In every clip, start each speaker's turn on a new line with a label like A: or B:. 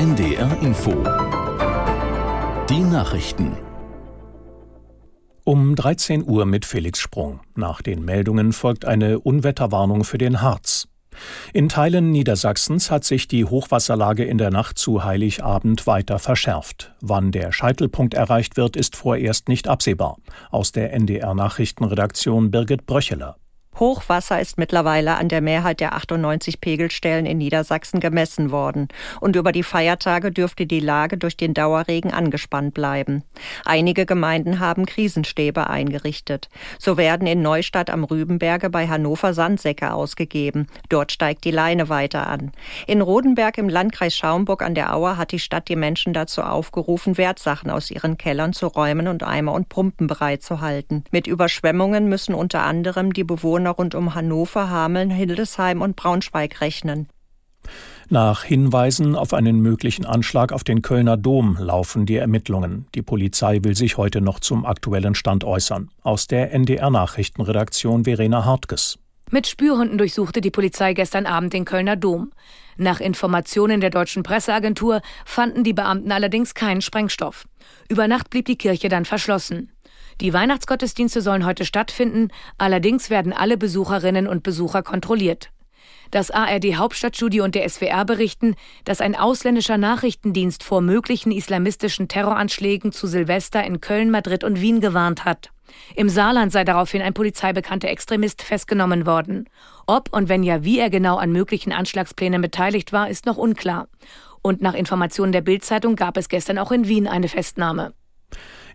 A: NDR Info. Die Nachrichten.
B: Um 13 Uhr mit Felix Sprung. Nach den Meldungen folgt eine Unwetterwarnung für den Harz. In Teilen Niedersachsens hat sich die Hochwasserlage in der Nacht zu Heiligabend weiter verschärft. Wann der Scheitelpunkt erreicht wird, ist vorerst nicht absehbar. Aus der NDR Nachrichtenredaktion Birgit Bröcheler.
C: Hochwasser ist mittlerweile an der Mehrheit der 98 Pegelstellen in Niedersachsen gemessen worden. Und über die Feiertage dürfte die Lage durch den Dauerregen angespannt bleiben. Einige Gemeinden haben Krisenstäbe eingerichtet. So werden in Neustadt am Rübenberge bei Hannover Sandsäcke ausgegeben. Dort steigt die Leine weiter an. In Rodenberg im Landkreis Schaumburg an der Auer hat die Stadt die Menschen dazu aufgerufen, Wertsachen aus ihren Kellern zu räumen und Eimer und Pumpen bereitzuhalten. Mit Überschwemmungen müssen unter anderem die Bewohner Bewohner rund um Hannover, Hameln, Hildesheim und Braunschweig rechnen.
B: Nach Hinweisen auf einen möglichen Anschlag auf den Kölner Dom laufen die Ermittlungen. Die Polizei will sich heute noch zum aktuellen Stand äußern. Aus der NDR Nachrichtenredaktion Verena Hartges.
D: Mit Spürhunden durchsuchte die Polizei gestern Abend den Kölner Dom. Nach Informationen der deutschen Presseagentur fanden die Beamten allerdings keinen Sprengstoff. Über Nacht blieb die Kirche dann verschlossen. Die Weihnachtsgottesdienste sollen heute stattfinden, allerdings werden alle Besucherinnen und Besucher kontrolliert. Das ARD Hauptstadtstudio und der SWR berichten, dass ein ausländischer Nachrichtendienst vor möglichen islamistischen Terroranschlägen zu Silvester in Köln, Madrid und Wien gewarnt hat. Im Saarland sei daraufhin ein polizeibekannter Extremist festgenommen worden. Ob und wenn ja, wie er genau an möglichen Anschlagsplänen beteiligt war, ist noch unklar. Und nach Informationen der Bildzeitung gab es gestern auch in Wien eine Festnahme.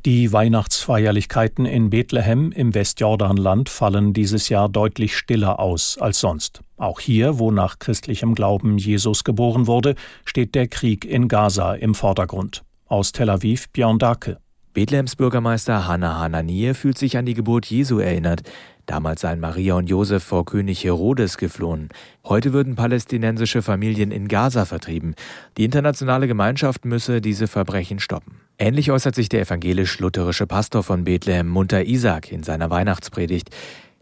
B: Die Weihnachtsfeierlichkeiten in Bethlehem im Westjordanland fallen dieses Jahr deutlich stiller aus als sonst. Auch hier, wo nach christlichem Glauben Jesus geboren wurde, steht der Krieg in Gaza im Vordergrund. Aus Tel Aviv Björn Dake.
E: Bethlehems Bürgermeister Hanna Hananieh fühlt sich an die Geburt Jesu erinnert. Damals seien Maria und Josef vor König Herodes geflohen. Heute würden palästinensische Familien in Gaza vertrieben. Die internationale Gemeinschaft müsse diese Verbrechen stoppen. Ähnlich äußert sich der evangelisch-lutherische Pastor von Bethlehem Munter Isaac in seiner Weihnachtspredigt.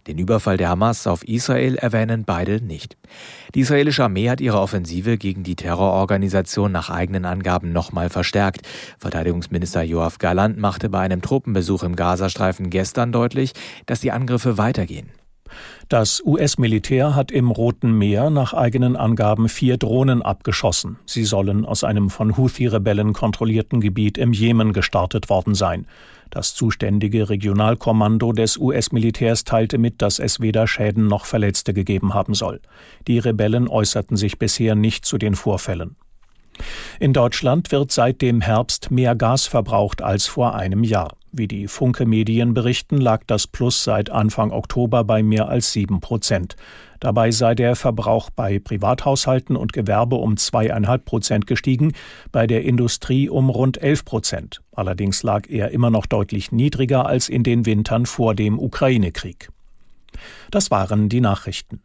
E: Den Überfall der Hamas auf Israel erwähnen beide nicht. Die israelische Armee hat ihre Offensive gegen die Terrororganisation nach eigenen Angaben nochmal verstärkt. Verteidigungsminister Joachim Galland machte bei einem Truppenbesuch im Gazastreifen gestern deutlich, dass die Angriffe weitergehen.
B: Das US-Militär hat im Roten Meer nach eigenen Angaben vier Drohnen abgeschossen. Sie sollen aus einem von Houthi-Rebellen kontrollierten Gebiet im Jemen gestartet worden sein. Das zuständige Regionalkommando des US-Militärs teilte mit, dass es weder Schäden noch Verletzte gegeben haben soll. Die Rebellen äußerten sich bisher nicht zu den Vorfällen. In Deutschland wird seit dem Herbst mehr Gas verbraucht als vor einem Jahr. Wie die Funke Medien berichten, lag das Plus seit Anfang Oktober bei mehr als sieben Prozent. Dabei sei der Verbrauch bei Privathaushalten und Gewerbe um zweieinhalb Prozent gestiegen, bei der Industrie um rund elf Prozent. Allerdings lag er immer noch deutlich niedriger als in den Wintern vor dem Ukraine-Krieg. Das waren die Nachrichten.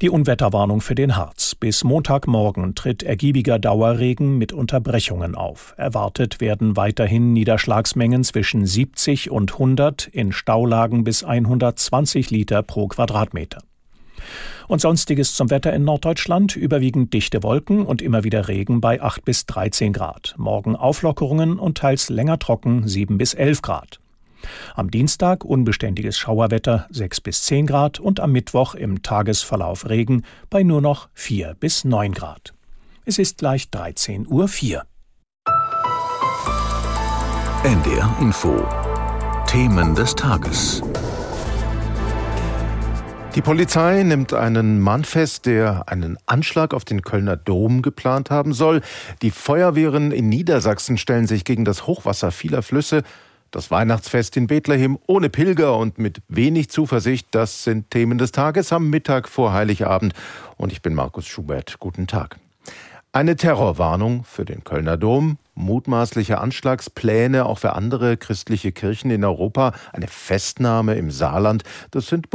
B: Die Unwetterwarnung für den Harz. Bis Montagmorgen tritt ergiebiger Dauerregen mit Unterbrechungen auf. Erwartet werden weiterhin Niederschlagsmengen zwischen 70 und 100, in Staulagen bis 120 Liter pro Quadratmeter. Und sonstiges zum Wetter in Norddeutschland. Überwiegend dichte Wolken und immer wieder Regen bei 8 bis 13 Grad. Morgen Auflockerungen und teils länger trocken 7 bis 11 Grad. Am Dienstag unbeständiges Schauerwetter 6 bis 10 Grad und am Mittwoch im Tagesverlauf Regen bei nur noch 4 bis 9 Grad. Es ist gleich 13.04 Uhr.
A: NDR Info Themen des Tages.
F: Die Polizei nimmt einen Mann fest, der einen Anschlag auf den Kölner Dom geplant haben soll. Die Feuerwehren in Niedersachsen stellen sich gegen das Hochwasser vieler Flüsse das Weihnachtsfest in Bethlehem ohne Pilger und mit wenig Zuversicht, das sind Themen des Tages am Mittag vor Heiligabend. Und ich bin Markus Schubert. Guten Tag. Eine Terrorwarnung für den Kölner Dom, mutmaßliche Anschlagspläne auch für andere christliche Kirchen in Europa, eine Festnahme im Saarland, das sind